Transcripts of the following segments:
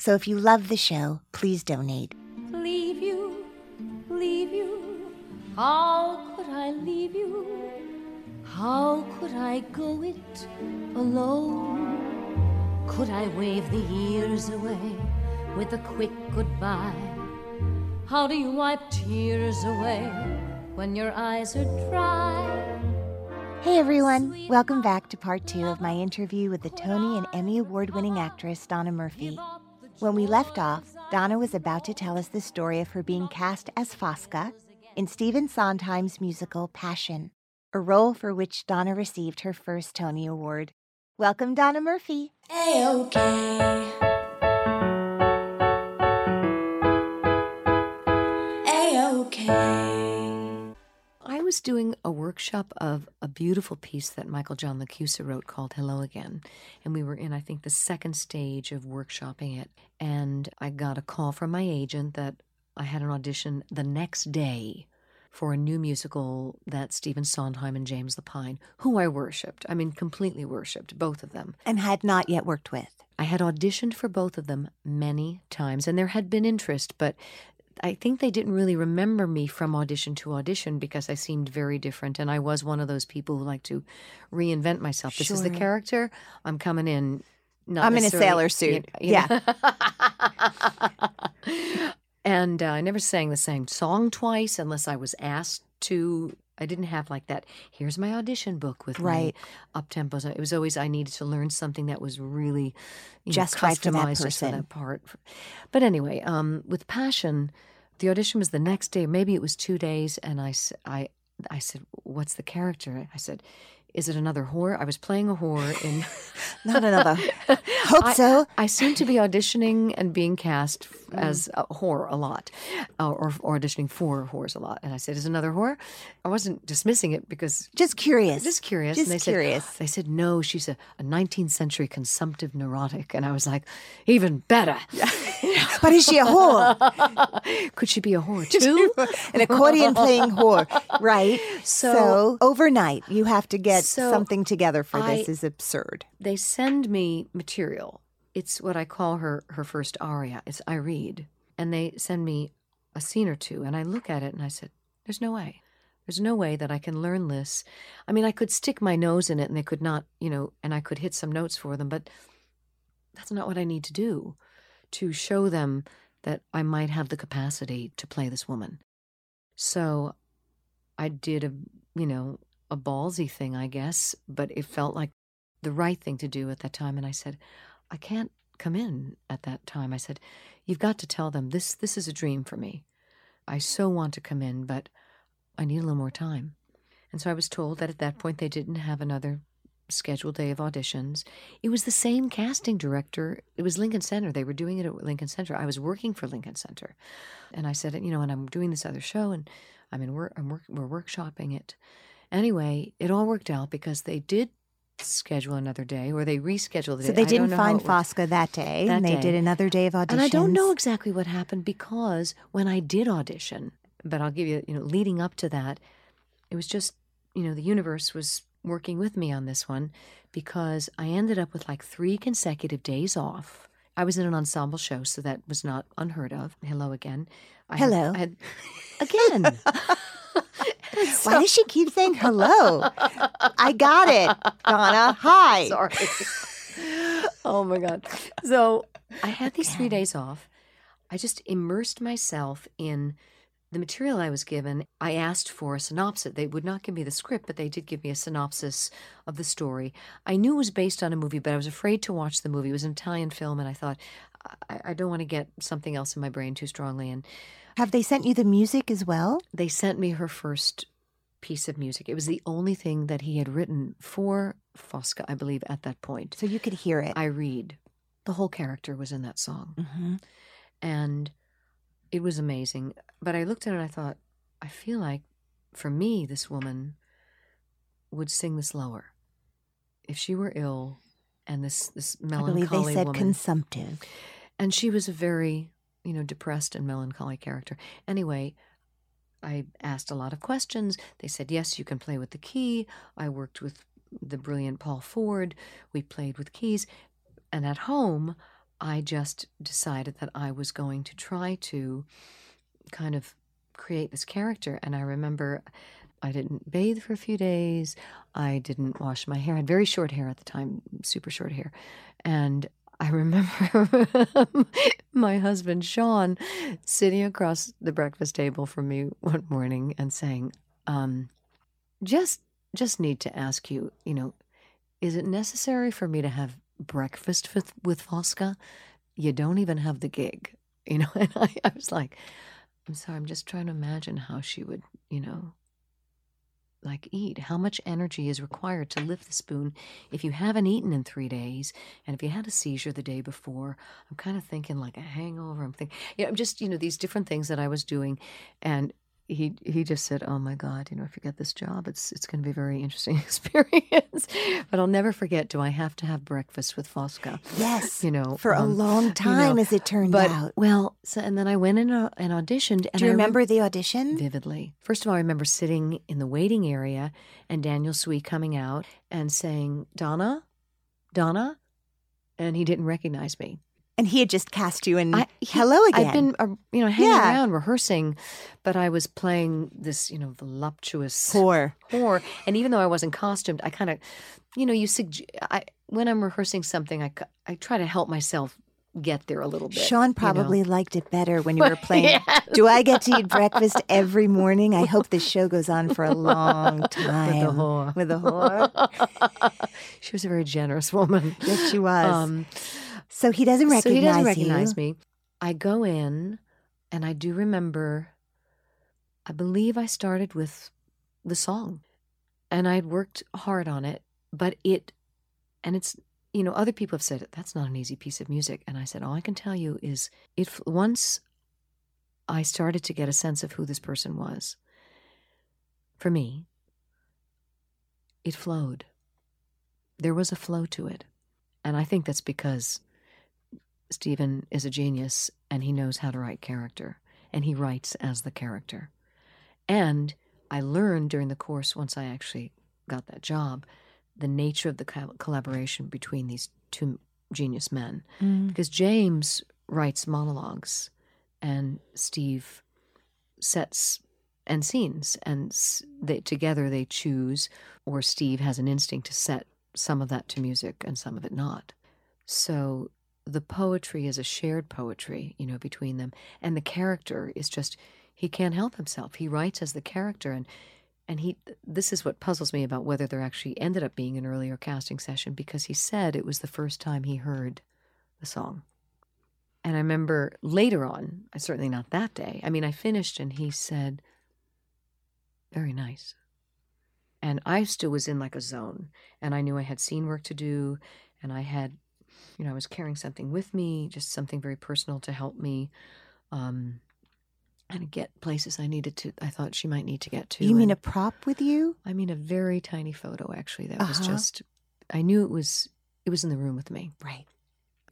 So if you love the show, please donate. Leave you, leave you. How could I leave you? How could I go it alone? Could I wave the years away with a quick goodbye? How do you wipe tears away when your eyes are dry? Hey everyone, welcome back to part two of my interview with the Tony and Emmy Award winning actress Donna Murphy. When we left off, Donna was about to tell us the story of her being cast as Fosca in Stephen Sondheim's musical Passion, a role for which Donna received her first Tony Award. Welcome, Donna Murphy. A-OK. Was doing a workshop of a beautiful piece that Michael John LaChiusa wrote called Hello Again. And we were in, I think, the second stage of workshopping it. And I got a call from my agent that I had an audition the next day for a new musical that Stephen Sondheim and James Lapine, who I worshipped, I mean, completely worshipped, both of them. And had not yet worked with. I had auditioned for both of them many times, and there had been interest, but I think they didn't really remember me from audition to audition because I seemed very different. And I was one of those people who like to reinvent myself. This is the Sure. character. I'm coming in. Not I'm in a necessarily- sailor suit. know. and uh, I never sang the same song twice unless I was asked to. I didn't have like that. Here's my audition book with Right. up tempos. It was always I needed to learn something that was really you know, Just right for that customized just for person. that part. But anyway, um, with Passion, the audition was the next day. Maybe it was two days, and I said, "What's the character?" I said, "Is it another whore?" I was playing a whore in. Not another. Hope I, so. I seem to be auditioning and being cast f- as a whore a lot, uh, or, or auditioning for whores a lot. And I said, "Is another whore?" I wasn't dismissing it because Just curious. just curious. Just and they curious. Said, they said, no, she's a, a 19th century consumptive neurotic. And I was like, even better. But is she a whore? Could she be a whore too? An accordion playing whore, right? So, So- overnight, you have to get So something together for this. Is absurd. they send me material. It's what I call her her first aria. It's I read, and they send me a scene or two, and I look at it and I said, "There's no way. There's no way that I can learn this. I mean, I could stick my nose in it, and they could not, you know, and I could hit some notes for them, but that's not what I need to do to show them that I might have the capacity to play this woman." So, I did a, you know, a ballsy thing, I guess, but it felt like the right thing to do at that time. And I said, I can't come in at that time. I said, You've got to tell them this this is a dream for me. I so want to come in, but I need a little more time. And so I was told that at that point they didn't have another scheduled day of auditions. It was the same casting director. It was Lincoln Center. They were doing it at Lincoln Center. I was working for Lincoln Center. And I said, you know, and I'm doing this other show and I'm in work, I'm work, we're workshopping it. Anyway, it all worked out because they did schedule another day or they rescheduled the So they didn't find. Fosca that day, That and they day. did another day of auditions. And I don't know exactly what happened because when I did audition, but I'll give you, you know, leading up to that, it was just, you know, the universe was working with me on this one because I ended up with like three consecutive days off. I was in an ensemble show, so that was not unheard of. Hello again. I had- Hello. I had, again. Why does she keep saying hello? I got it, Donna. Hi. Sorry. oh my God. So I had these three days off. I just immersed myself in the material I was given. I asked for a synopsis. They would not give me the script, but they did give me a synopsis of the story. I knew it was based on a movie, but I was afraid to watch the movie. It was an Italian film, and I thought, I, I don't want to get something else in my brain too strongly. And Have they sent you the music as well? they sent me her first piece of music. It was the only thing that he had written for Fosca, I believe, at that point. So you could hear it. I read. The whole character was in that song. hmm And it was amazing. But I looked at it and I thought, I feel like for me, this woman would sing this lower. If she were ill and this, this melancholy. I believe they said woman. consumptive. and she was a very, you know, depressed and melancholy character. Anyway, I asked a lot of questions. They said, yes, you can play with the key. I worked with the brilliant Paul Ford. We played with keys. And at home, I just decided that I was going to try to kind of create this character. And I remember I didn't bathe for a few days. I didn't wash my hair. I had very short hair at the time, super short hair. And I remember my husband Sean sitting across the breakfast table from me one morning and saying, um, "Just, just need to ask you, you know, is it necessary for me to have breakfast with with Fosca? You don't even have the gig, you know." And I, I was like, "I'm sorry, I'm just trying to imagine how she would, you know." Like eat. How much energy is required to lift the spoon if you haven't eaten in three days, and if you had a seizure the day before? I'm kind of thinking like a hangover. I'm thinking, yeah, I'm just you know these different things that I was doing, and he he just said, "Oh my God, you know, if you get this job, it's it's going to be a very interesting experience." but I'll never forget. Do I have to have breakfast with Fosca? Yes. You know, For a um, long you know, time, as it turned but out. well, so, and then I went in a, and auditioned. And Do you I rem- remember the audition? vividly. First of all, I remember sitting in the waiting area and Daniel Swee coming out and saying, Donna, Donna. And he didn't recognize me. And he had just cast you in I, he- Hello Again. I'd been, uh, you know, hanging Yeah. around rehearsing, but I was playing this, you know, voluptuous whore. whore. And even though I wasn't costumed, I kind of, you know, you sug- I when I'm rehearsing something, I I try to help myself get there a little bit. Sean you know. probably liked it better when you were playing. Yes. Do I get to eat breakfast every morning? I hope this show goes on for a long time. With a whore. With the whore. she was a very generous woman. Yes, she was. Um, so he doesn't recognize so he doesn't you. me. I go in, and I do remember. I believe I started with the song, and I'd worked hard on it, but it, and it's you know other people have said that's not an easy piece of music, and I said all I can tell you is it once I started to get a sense of who this person was. For me, it flowed. There was a flow to it. And I think that's because Stephen is a genius and he knows how to write character and he writes as the character. And I learned during the course, once I actually got that job, the nature of the collaboration between these two genius men. Mm. Because James writes monologues and Steve sets and scenes, and they, together they choose, or Steve has an instinct to set some of that to music and some of it not. So the poetry is a shared poetry, you know, between them, and the character is just he can't help himself. He writes as the character, and and he this is what puzzles me about whether there actually ended up being an earlier casting session because he said it was the first time he heard the song. And I remember later on, certainly not that day. I mean, I finished and he said, very nice. And I still was in like a zone, and I knew I had scene work to do, and I had, you know, I was carrying something with me, just something very personal to help me, um, and get places I needed to. I thought she might need to get to. You mean and- a prop with you? I mean, a very tiny photo, actually. That was Uh-huh. just, I knew it was, it was in the room with me. Right.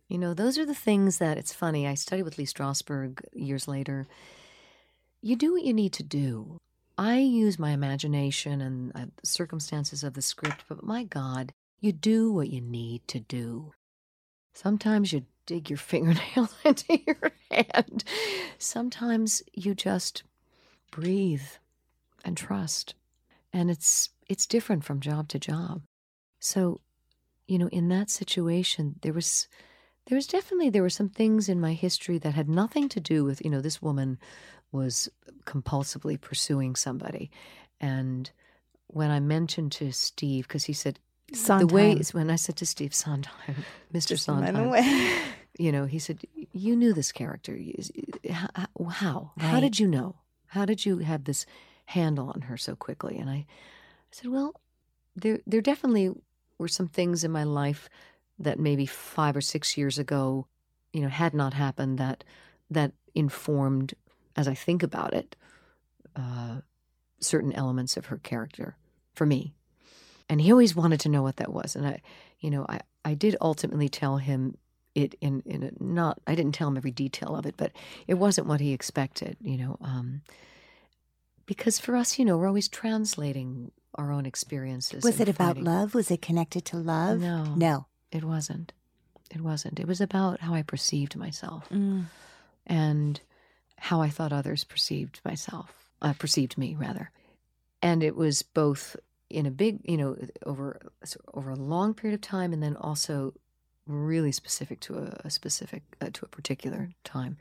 You know, those are the things that it's funny. I studied with Lee Strasberg years later. You do what you need to do. I use my imagination and uh, the circumstances of the script, but my God, you do what you need to do. Sometimes you dig your fingernail into your hand. Sometimes you just breathe and trust. And it's it's different from job to job. So, you know, in that situation, there was there was definitely there were some things in my history that had nothing to do with, you know, this woman was compulsively pursuing somebody. And when I mentioned to Steve, because he said the way Sondheim. when I said to Steve Sondheim, Mr. Just Sondheim, you know, he said, "You knew this character. How? How? How did you know? How did you have this handle on her so quickly?" And I, I said, "Well, there there definitely were some things in my life that maybe five or six years ago, you know, had not happened that that informed, as I think about it, uh, certain elements of her character for me." And he always wanted to know what that was, and I, you know, I I did ultimately tell him it in in a not I didn't tell him every detail of it, but it wasn't what he expected, you know. Um, because for us, you know, we're always translating our own experiences. Was it about love? Was it connected to love? No. No. It wasn't. It wasn't. It was about how I perceived myself Mm. and how I thought others perceived myself, uh, perceived me rather. And it was both in a big, you know, over over a long period of time, and then also really specific to a, a specific uh, to a particular time.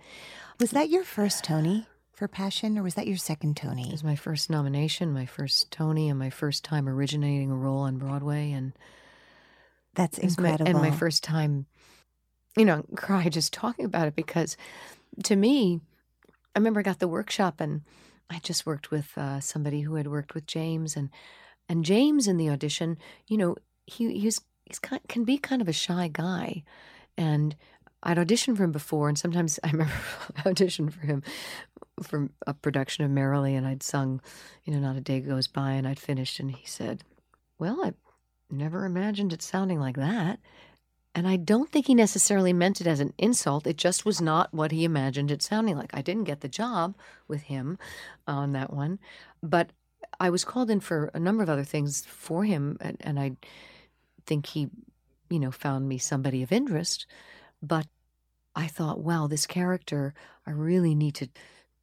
Was that your first Tony for Passion, or was that your second Tony? It was my first nomination, my first Tony, and my first time originating a role on Broadway, and That's was my- incredible. and my first time, you know, cry just talking about it because to me, I remember I got the workshop and I just worked with uh, somebody who had worked with James and and James in the audition, you know, he he's he's kind, can be kind of a shy guy, and I'd auditioned for him before, and sometimes I remember I auditioned for him for a production of Merrily, and I'd sung, you know, not a day goes by, and I'd finished, and he said, "Well, I never imagined it sounding like that." And I don't think he necessarily meant it as an insult. It just was not what he imagined it sounding like. I didn't get the job with him on that one, but I was called in for a number of other things for him, and, and I think he, you know, found me somebody of interest. But I thought, wow, this character, I really need to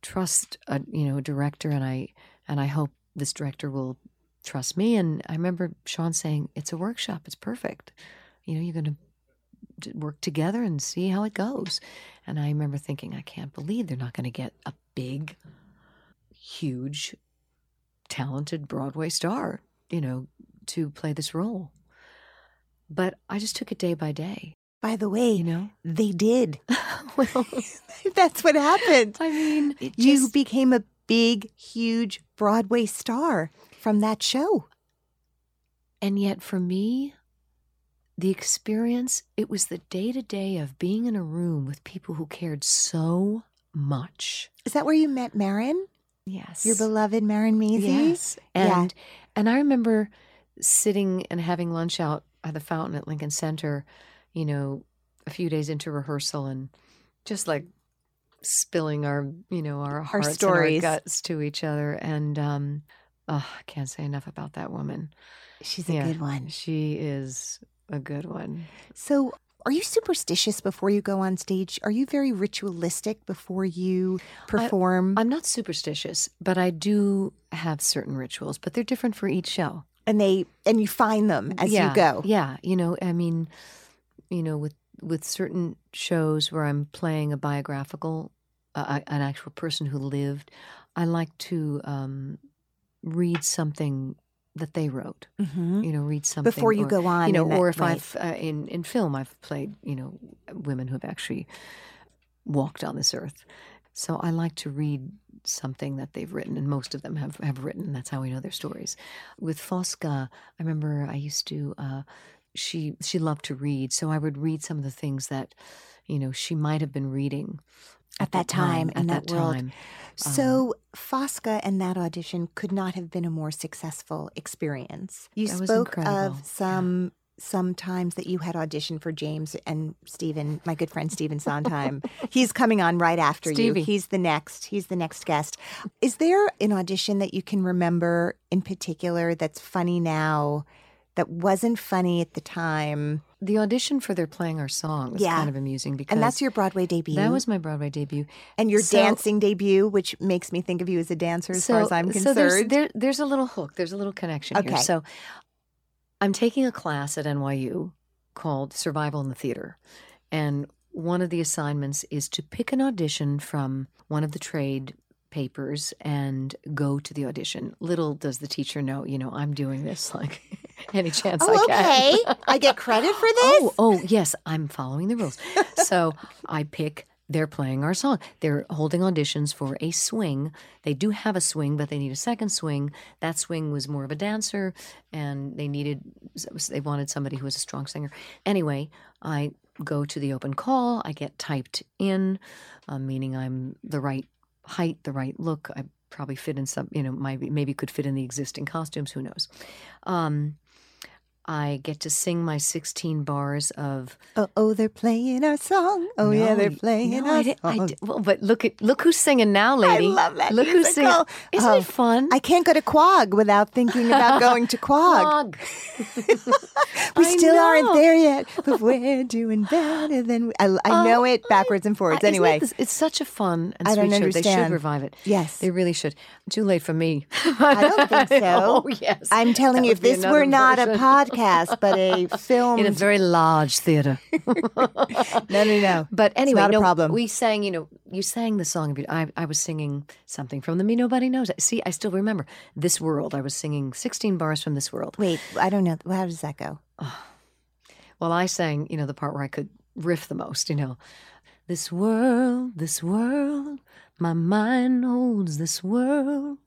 trust a you know a director, and I and I hope this director will trust me. And I remember Sean saying, "It's a workshop. It's perfect. You know, you're going to work together and see how it goes." And I remember thinking, I can't believe they're not going to get a big, huge, talented Broadway star, you know, to play this role. But I just took it day by day, By the way, you know. they did. well, That's what happened. I mean, You became a big, huge Broadway star from that show. And yet, for me, the experience, it was the day to day of being in a room with people who cared so much. Is that where you met Marin? Yes. Your beloved Marin Mazzie? Yes. Yeah. And and I remember sitting and having lunch out at the fountain at Lincoln Center, you know, a few days into rehearsal and just like spilling our, you know, our hearts stories. and our guts to each other. And um oh, I can't say enough about that woman. She's a Yeah. good one. She is a good one. So, are you superstitious before you go on stage? Are you very ritualistic before you perform? I'm not superstitious, but I do have certain rituals, but they're different for each show. and they and you find them as yeah, you go. Yeah, you know, I mean, you know, with with certain shows where I'm playing a biographical, uh, an actual person who lived, I like to um, read something that they wrote. hmm You know, read something Before you or, go on, You know, in that- or if right. I've uh, in in film, I've played you know women who have actually walked on this earth. So I like to read something that they've written, and most of them have, have written. That's how we know their stories. With Fosca, I remember I used to. Uh, she she loved to read, so I would read some of the things that, you know, she might have been reading At that time, in that that world. time. So um, Fosca and that audition could not have been a more successful experience. You spoke of some some times that you had auditioned for James and Stephen, my good friend Stephen Sondheim. He's coming on right after Stevie. you. He's the next. He's the next guest. Is there an audition that you can remember in particular that's funny now that wasn't funny at the time? The audition for they're playing our song was Yeah. kind of amusing because And that's your Broadway debut. that was my Broadway debut. and your so- dancing debut, which makes me think of you as a dancer as far as I'm so concerned. there's, there, there's a little hook. There's a little connection Okay. here. So I'm taking a class at NYU called Survival in the Theater. And one of the assignments is to pick an audition from one of the trade papers and go to the audition. Little does the teacher know, you know, I'm doing this like any chance I Oh, can. okay. I get credit for this. Oh, oh, yes, I'm following the rules. So I pick. They're playing our song. They're holding auditions for a swing. They do have a swing, but they need a second swing. That swing was more of a dancer, and they needed. They wanted somebody who was a strong singer. Anyway, I go to the open call. I get typed in, uh, meaning I'm the right height, the right look. I probably fit in some. You know, maybe maybe could fit in the existing costumes. Who knows? Um, I get to sing my 16 bars of Oh, oh, they're playing our song. Oh, yeah, they're playing no, our I did, I song. did- well, but look at look who's singing now, lady. I love that Look who's singing. musical. Isn't Oh, it fun? I can't go to Quogue without thinking about going to Quogue. Quogue. We I still aren't there yet, but we're doing better than we. I, I oh, know Oh, it backwards and forwards. it Anyway, it's such a fun and I don't sweet show. They should revive it. Yes. they really should. Too late for me. I don't think so. oh yes, I'm telling That you, if this were not a version. Podcast, but a film. in a very large theater. no, no, no. But anyway, not a no, problem. we sang, you know, you sang the song. I, I was singing something from the Me Nobody Knows. See, I still remember This World. I was singing 16 bars from This World. Wait, I don't know. How does that go? Well, I sang, you know, the part where I could riff the most, you know. This world, this world, my mind holds this world.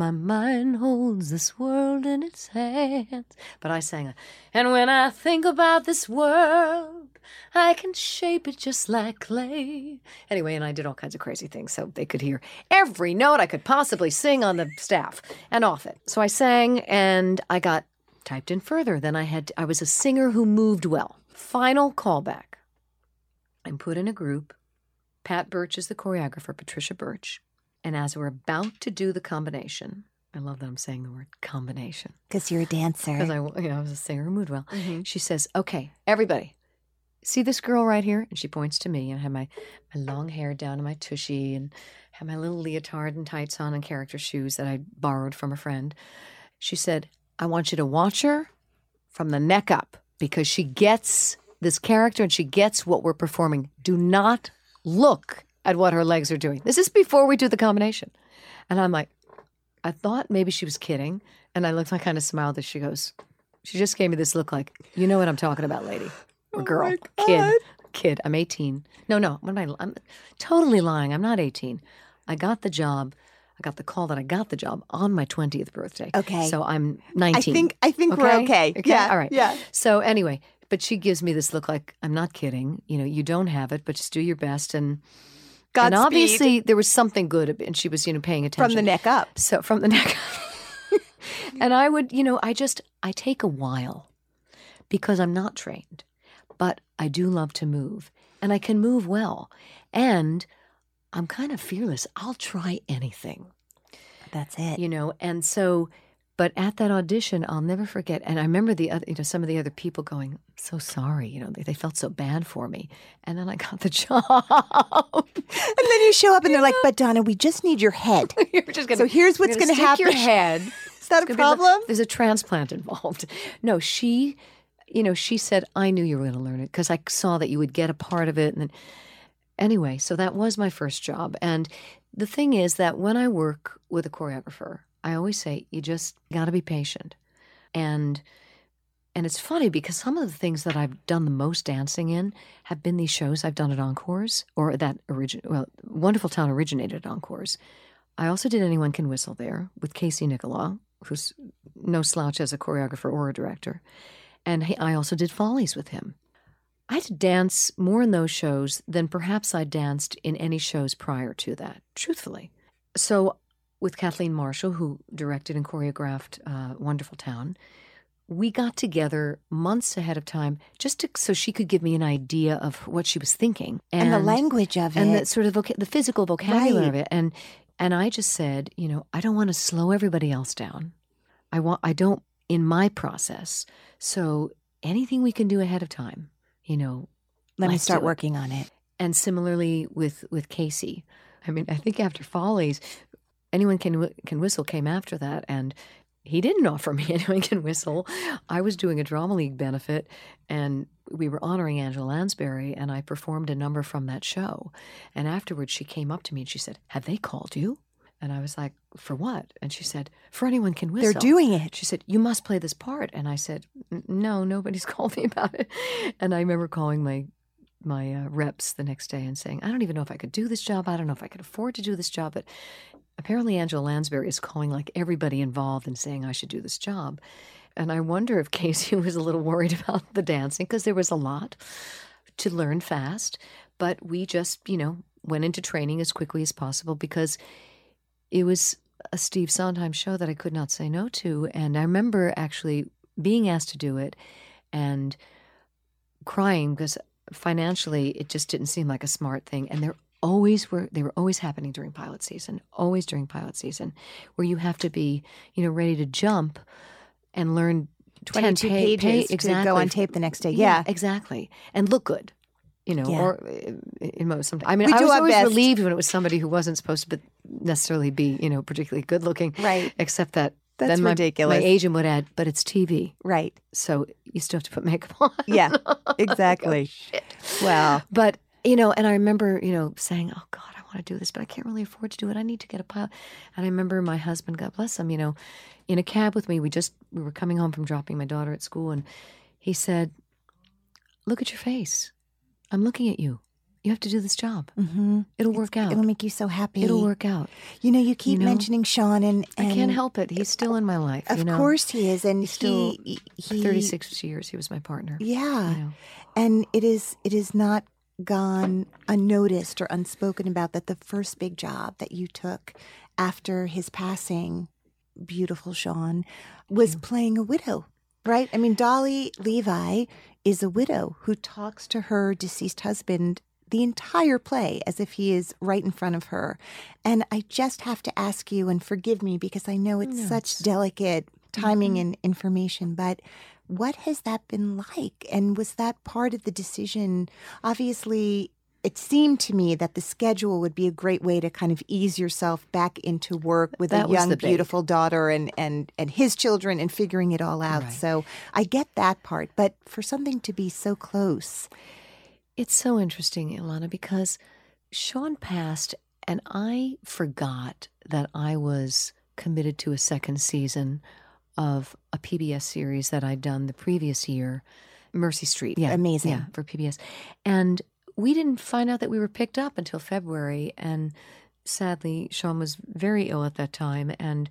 My mind holds this world in its hands. But I sang, and when I think about this world, I can shape it just like clay. Anyway, and I did all kinds of crazy things so they could hear every note I could possibly sing on the staff and off it. So I sang and I got typed in further. Then I had I was a singer who moved well. Final callback. I'm put in a group. Pat Birch is the choreographer, Patricia Birch. And as we're about to do the combination, I love that I'm saying the word combination Because you're a dancer. because I, you know, I was a singer moved well. Mm-hmm. She says, "Okay, everybody, see this girl right here?" And she points to me, and I have my my long hair down to my tushy, and have my little leotard and tights on, and character shoes that I borrowed from a friend. She said, "I want you to watch her from the neck up because she gets this character and she gets what we're performing. Do not look at what her legs are doing. This is before we do the combination." And I'm like, I thought maybe she was kidding. And I looked, I kind of smiled as she goes, she just gave me this look like, you know what I'm talking about, lady oh or girl, kid, kid. I'm 18. No, no, what am I? I'm totally lying. I'm not 18. I got the job. I got the call that I got the job on my 20th birthday. Okay. So I'm 19. I think I think we're okay. Yeah. All right. Yeah. So anyway, but she gives me this look like I'm not kidding. You know, you don't have it, but just do your best. And and Godspeed. obviously there was something good, and she was you know paying attention From the neck up. so from the neck. and I would, you know, I just I take a while because I'm not trained, but I do love to move and I can move well. And I'm kind of fearless. I'll try anything, That's it. you know. And so but at that audition, I'll never forget. And I remember the other, you know, some of the other people going, "So sorry," you know, they, they felt so bad for me. And then I got the job. And then you show up and they're like, but Donna, we just need your head. You're just gonna, So here's what's gonna gonna Your head. Is that a It's gonna problem? like- there's a transplant involved. No, she, you know, she said, I knew you were going to learn it because I saw that you would get a part of it. And then, anyway, so that was my first job. And the thing is that when I work with a choreographer, I always say, you just got to be patient. And and it's funny because some of the things that I've done the most dancing in have been these shows I've done at Encores or that origin well, Wonderful Town originated at Encores. I also did Anyone Can Whistle there with Casey Nicholaw, who's no slouch as a choreographer or a director. And I also did Follies with him. I had to dance more in those shows than perhaps I danced in any shows prior to that, truthfully. So, with Kathleen Marshall, who directed and choreographed uh, Wonderful Town, we got together months ahead of time just to, so she could give me an idea of what she was thinking And, the language of and it. And the sort of voca- the physical vocabulary of it. And and I just said, you know, I don't want to slow everybody else down. I want I don't in my process. So anything we can do ahead of time, you know, Let me start working on it. and similarly with with Casey. I mean, I think after Follies, anyone can can whistle came after that, and he didn't offer me anyone can whistle. I was doing a drama league benefit, and we were honoring Angela Lansbury, and I performed a number from that show. And afterwards, she came up to me and she said, "Have they called you?" And I was like, "For what?" And she said, "For anyone can whistle." They're doing it. She said, "You must play this part." And I said, "No, nobody's called me about it." And I remember calling my my uh, reps the next day and saying, "I don't even know if I could do this job. I don't know if I could afford to do this job." But apparently, Angela Lansbury is calling like everybody involved and saying I should do this job. And I wonder if Casey was a little worried about the dancing because there was a lot to learn fast. But we just, you know, went into training as quickly as possible because it was a Steve Sondheim show that I could not say no to. And I remember actually being asked to do it and crying because financially it just didn't seem like a smart thing. And there always were they were always happening during pilot season, always during pilot season, where you have to be, you know, ready to jump and learn 10 22 ta- pages pa- to go on tape the next day. yeah, Yeah. exactly, and look good. You know, Yeah. or uh, in most. Sometimes, I mean, We I do was always best. relieved when it was somebody who wasn't supposed to be, necessarily be, you know, particularly good looking. Right. Except that That's then my, ridiculous. My agent would add, "But it's TV, Right. so you still have to put makeup on." Yeah. Oh, Exactly. shit. Well, But you know, and I remember, you know, saying, "Oh God, I want to do this, but I can't really afford to do it. I need to get a pilot." And I remember my husband, God bless him, you know, in a cab with me. We just we were coming home from dropping my daughter at school, and he said, "Look at your face. I'm looking at you. You have to do this job. mhm. It'll work out. it'll make you so happy. It'll work out. You know, you keep know? mentioning Sean, and, I can't help it. He's still in my life. Of you know? course he is, and He's still he, he 36 years, he was my partner. Yeah, You know. and it is it is not gone unnoticed or unspoken about that the first big job that you took after his passing, beautiful Sean, was playing a widow. Right? I mean, Dolly Levi is a widow who talks to her deceased husband the entire play as if he is right in front of her. And I just have to ask you, and forgive me because I know it's No, such it's- delicate timing Mhm. and information, but what has that been like? And was that part of the decision? Obviously, it seemed to me that the schedule would be a great way to kind of ease yourself back into work with That a young, beautiful daughter and, and, and his children and figuring it all out. Right. So I get that part. But for something to be so close, It's so interesting, Ilana, because Sean passed and I forgot that I was committed to a second season of a PBS series that I'd done the previous year, Mercy Street. Yeah. Amazing. Yeah, for PBS. And we didn't find out that we were picked up until February. And sadly, Sean was very ill at that time. And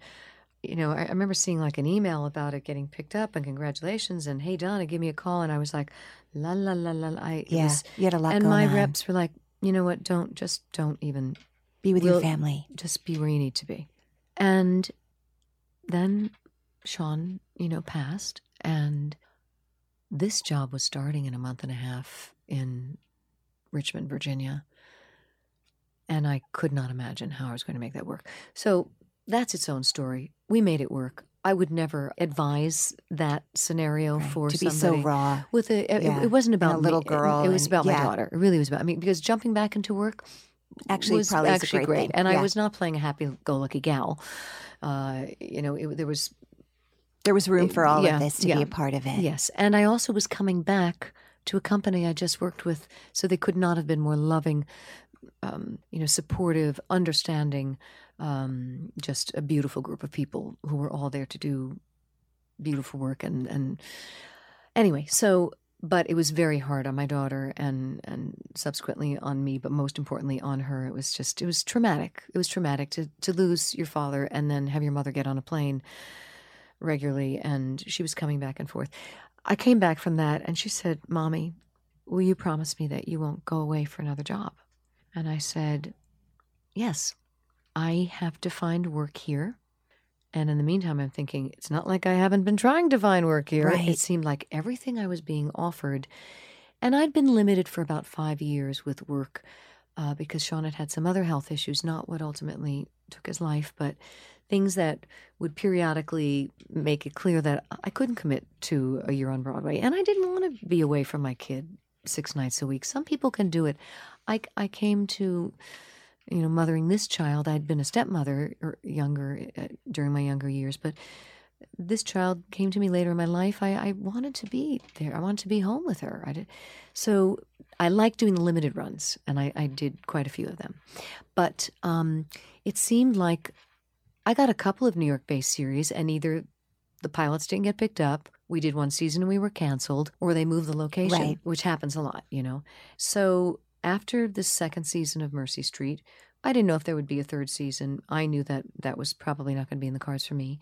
you know, I, I remember seeing like an email about it getting picked up and congratulations and hey Donna, give me a call and I was like, la la la la. la. I yeah, was- you had a lot and my on. reps were like, you know what? Don't just don't even Be with your will- family. just be where you need to be. And then Sean, you know, passed, and this job was starting in a month and a half in Richmond, Virginia. And I could not imagine how I was going to make that work. So that's its own story. We made it work. I would never advise that scenario Right, for to be so raw. with a. It, Yeah, it wasn't and a about me. little It- girl It, was and- about my yeah. daughter. It really was about me because jumping back into work Actually, was probably is a actually great thing. And Yeah. I was not playing a happy-go-lucky gal. Uh, you know, it, there was There was room for all yeah, of this to yeah. be a part of it. yes, and I also was coming back to a company I just worked with, so they could not have been more loving, um, you know, supportive, understanding, um, just a beautiful group of people who were all there to do beautiful work and and anyway, so but it was very hard on my daughter and and subsequently on me but most importantly on her it was just it was traumatic it was traumatic to to lose your father and then have your mother get on a plane regularly and she was coming back and forth i came back from that and she said mommy will you promise me that you won't go away for another job and i said yes i have to find work here and in the meantime, I'm thinking, it's not like I haven't been trying to find work here. Right. It seemed like everything I was being offered, and I'd been limited for about five years with work uh, because Sean had had some other health issues, not what ultimately took his life, but things that would periodically make it clear that I couldn't commit to a year on Broadway. And I didn't want to be away from my kid six nights a week. Some people can do it. I, I came to you know, mothering this child. I'd been a stepmother or younger uh, during my younger years, but this child came to me later in my life. I, I wanted to be there. I wanted to be home with her. I did. So I like doing the limited runs, and I, I did quite a few of them. But um, it seemed like I got a couple of New York based series, and either the pilots didn't get picked up, we did one season and we were canceled, or they moved the location, Right. which happens a lot, you know. So after the second season of Mercy Street, I didn't know if there would be a third season. I knew that that was probably not going to be in the cards for me.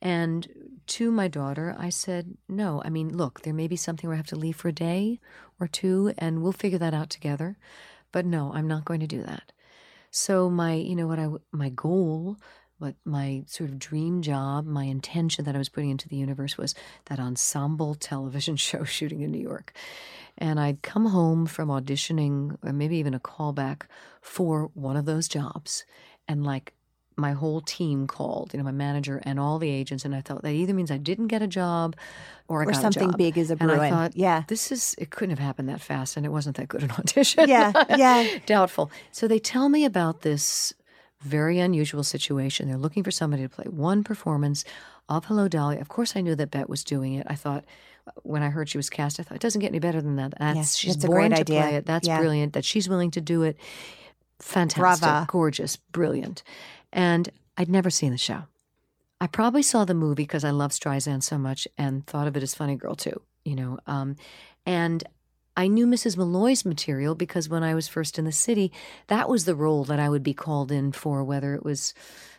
And to my daughter, I said, no, I mean, look, there may be something where I have to leave for a day or two, and we'll figure that out together. But no, I'm not going to do that. So my, you know, what I, my goal, what my sort of dream job, my intention that I was putting into the universe was that ensemble television show shooting in New York. And I'd come home from auditioning, or maybe even a callback for one of those jobs. And like my whole team called, you know, my manager and all the agents. And I thought that either means I didn't get a job or I Or got a something big is a And I thought, Yeah. this is, it couldn't have happened that fast. And it wasn't that good an audition. Yeah, yeah. Doubtful. So they tell me about this very unusual situation. They're looking for somebody to play one performance of Hello Dolly. Of course, I knew that Bette was doing it. I thought when I heard she was cast, I thought it doesn't get any better than that. That's Yeah, she's that's born to idea. play it. That's Yeah. brilliant. That she's willing to do it. Fantastic, Brava. gorgeous, brilliant. And I'd never seen the show. I probably saw the movie because I love Streisand so much and thought of it as Funny Girl too. You know, um, and I knew Mrs. Molloy's material because when I was first in the city, that was the role that I would be called in for, whether it was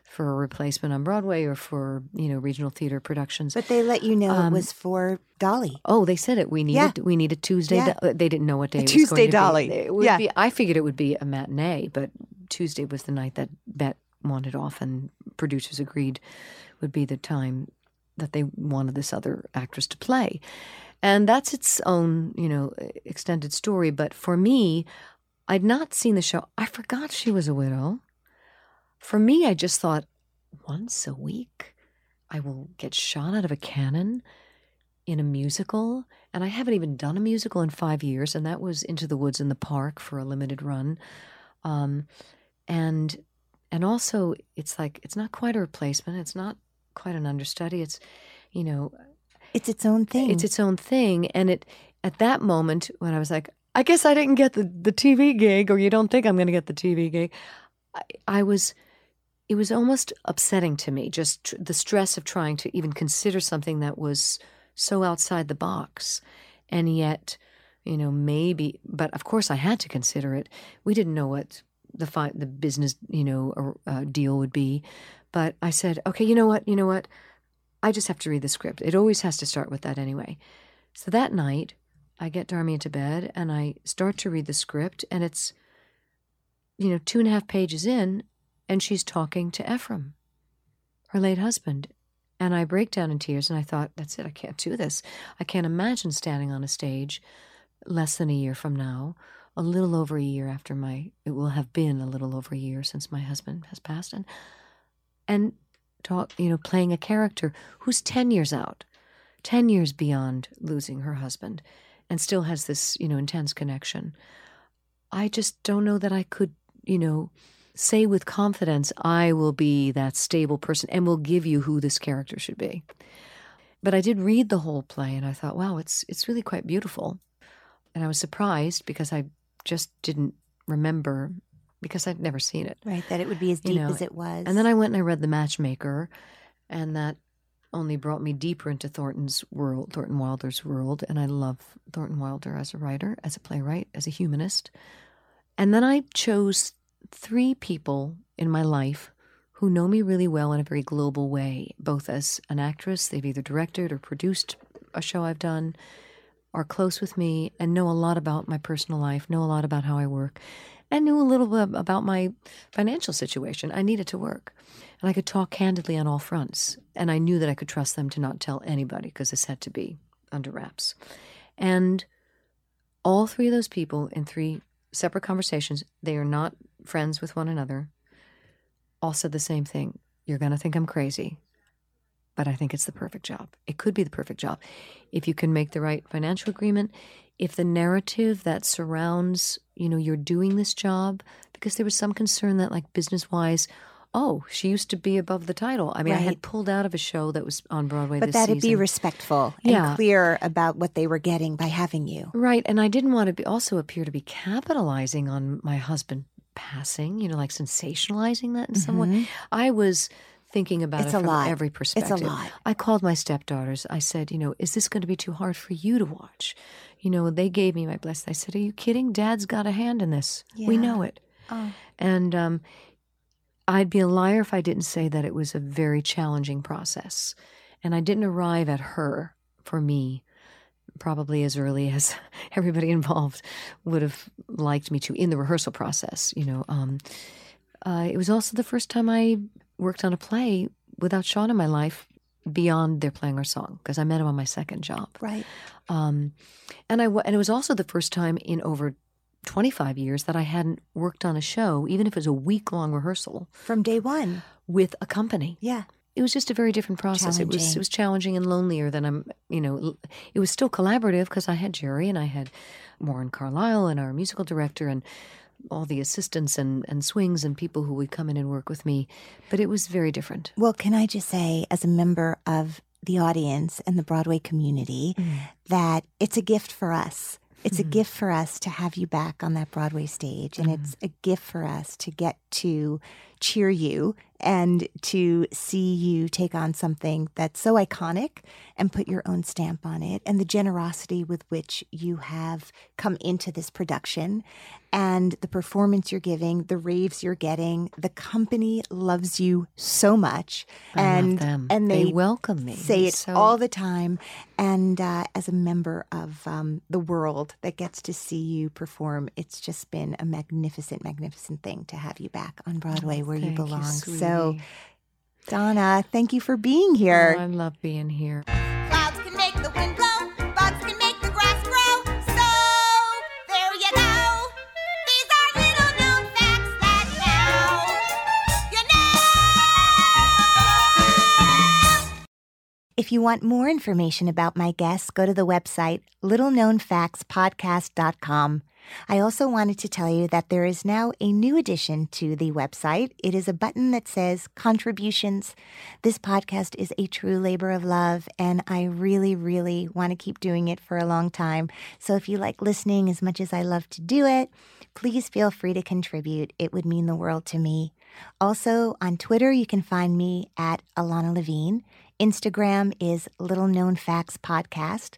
for a replacement on Broadway or for you know regional theater productions. But they let you know Um, it was for Dolly. Oh, they said it. We needed we needed Tuesday. Yeah. Do- they didn't know what day A it was Tuesday going to Dolly. Be. It would Yeah. be. I figured it would be a matinee, but Tuesday was the night that Bette wanted off, and producers agreed would be the time that they wanted this other actress to play, and that's its own you know extended story. But for me, I'd not seen the show. I forgot she was a widow. For me, I just thought once a week I will get shot out of a cannon in a musical. And I haven't even done a musical in five years, and that was Into the Woods in the Park for a limited run. Um, and and also it's like it's not quite a replacement, it's not quite an understudy. It's you know, It's its own thing. it's its own thing. And it at that moment when I was like, I guess I didn't get the, the TV gig, or you don't think I'm going to get the TV gig, I, I was. It was almost upsetting to me, just tr- the stress of trying to even consider something that was so outside the box, and yet, you know, maybe. But of course, I had to consider it. We didn't know what the fi- the business, you know, uh, deal would be, but I said, okay, you know what, you know what, I just have to read the script. It always has to start with that anyway. So that night, I get Darmy into bed and I start to read the script, and it's, you know, two and a half pages in, and she's talking to Ephraim, her late husband. And I break down in tears, and I thought, that's it, I can't do this. I can't imagine standing on a stage less than a year from now, a little over a year after my, it will have been a little over a year since my husband has passed, and, and talk, you know, playing a character who's 10 years out, 10 years beyond losing her husband, and still has this, you know, intense connection. I just don't know that I could, you know, say with confidence, I will be that stable person and will give you who this character should be. But I did read the whole play and I thought, wow, it's it's really quite beautiful. And I was surprised because I just didn't remember because I'd never seen it. right, that it would be as you deep know, as it was. And then I went and I read The Matchmaker, and that only brought me deeper into Thornton's world, Thornton Wilder's world, and I love Thornton Wilder as a writer, as a playwright, as a humanist. And then I chose three people in my life who know me really well in a very global way, both as an actress, they've either directed or produced a show I've done, are close with me, and know a lot about my personal life, know a lot about how I work, and knew a little bit about my financial situation. I needed to work. And I could talk candidly on all fronts. And I knew that I could trust them to not tell anybody because this had to be under wraps. And all three of those people in three separate conversations, they are not friends with one another, all said the same thing. You're going to think I'm crazy, but I think it's the perfect job. It could be the perfect job. If you can make the right financial agreement, if the narrative that surrounds, you know, you're doing this job, because there was some concern that, like, business wise, oh, she used to be above the title. I mean, I had pulled out of a show that was on Broadway But that'd be respectful and Yeah. clear about what they were getting by having you. Right, and I didn't want to be also appear to be capitalizing on my husband passing, you know, like sensationalizing that in some way. Mm-hmm. I was thinking about. It's it a from lot. every perspective. It's a lot. I called my stepdaughters. I said, you know, is this going to be too hard for you to watch? You know, they gave me my blessing. I said, are you kidding? Dad's got a hand in this. We know it. Oh. And um, I'd be a liar if I didn't say that it was a very challenging process. And I didn't arrive at her for me probably as early as everybody involved would have liked me to in the rehearsal process. You know, um, uh, it was also the first time I worked on a play without Sean in my life beyond they're playing our song because I met him on my second job. Right. Um, and I and it was also the first time in over 25 years that I hadn't worked on a show, even if it was a week long rehearsal, From day one. with a company. Yeah. It was just a very different process. It was Challenging. it was challenging and lonelier than I'm. You know, it was still collaborative because I had Jerry and I had Warren Carlyle and our musical director and all the assistants and and swings and people who would come in and work with me. But it was very different. Well, can I just say, as a member of the audience and the Broadway community, mm. that it's a gift for us. It's a mm. gift for us to have you back on that Broadway stage. And mm. it's a gift for us to get to cheer you and to see you take on something that's so iconic and put your own stamp on it. And the generosity with which you have come into this production and the performance you're giving, the raves you're getting. The company loves you so much. I and and They they, welcome me. Say it so- all the time. And uh, as a member of um, the world that gets to see you perform, it's just been a magnificent, magnificent thing to have you back on Broadway oh, where you Thank belong. so. Donna, thank you for being here. Oh, I love being here. Clouds can make the wind blow, bugs can make the grass grow. So there you go. These are little known facts that now you know. If you want more information about my guests, go to the website littleknownfactspodcast.com. I also wanted to tell you that there is now a new addition to the website. It is a button that says contributions. This podcast is a true labor of love, and I really, really want to keep doing it for a long time. So if you like listening as much as I love to do it, please feel free to contribute. It would mean the world to me. Also, on Twitter, you can find me at Ilana Levine. Instagram is Little Known Facts Podcast,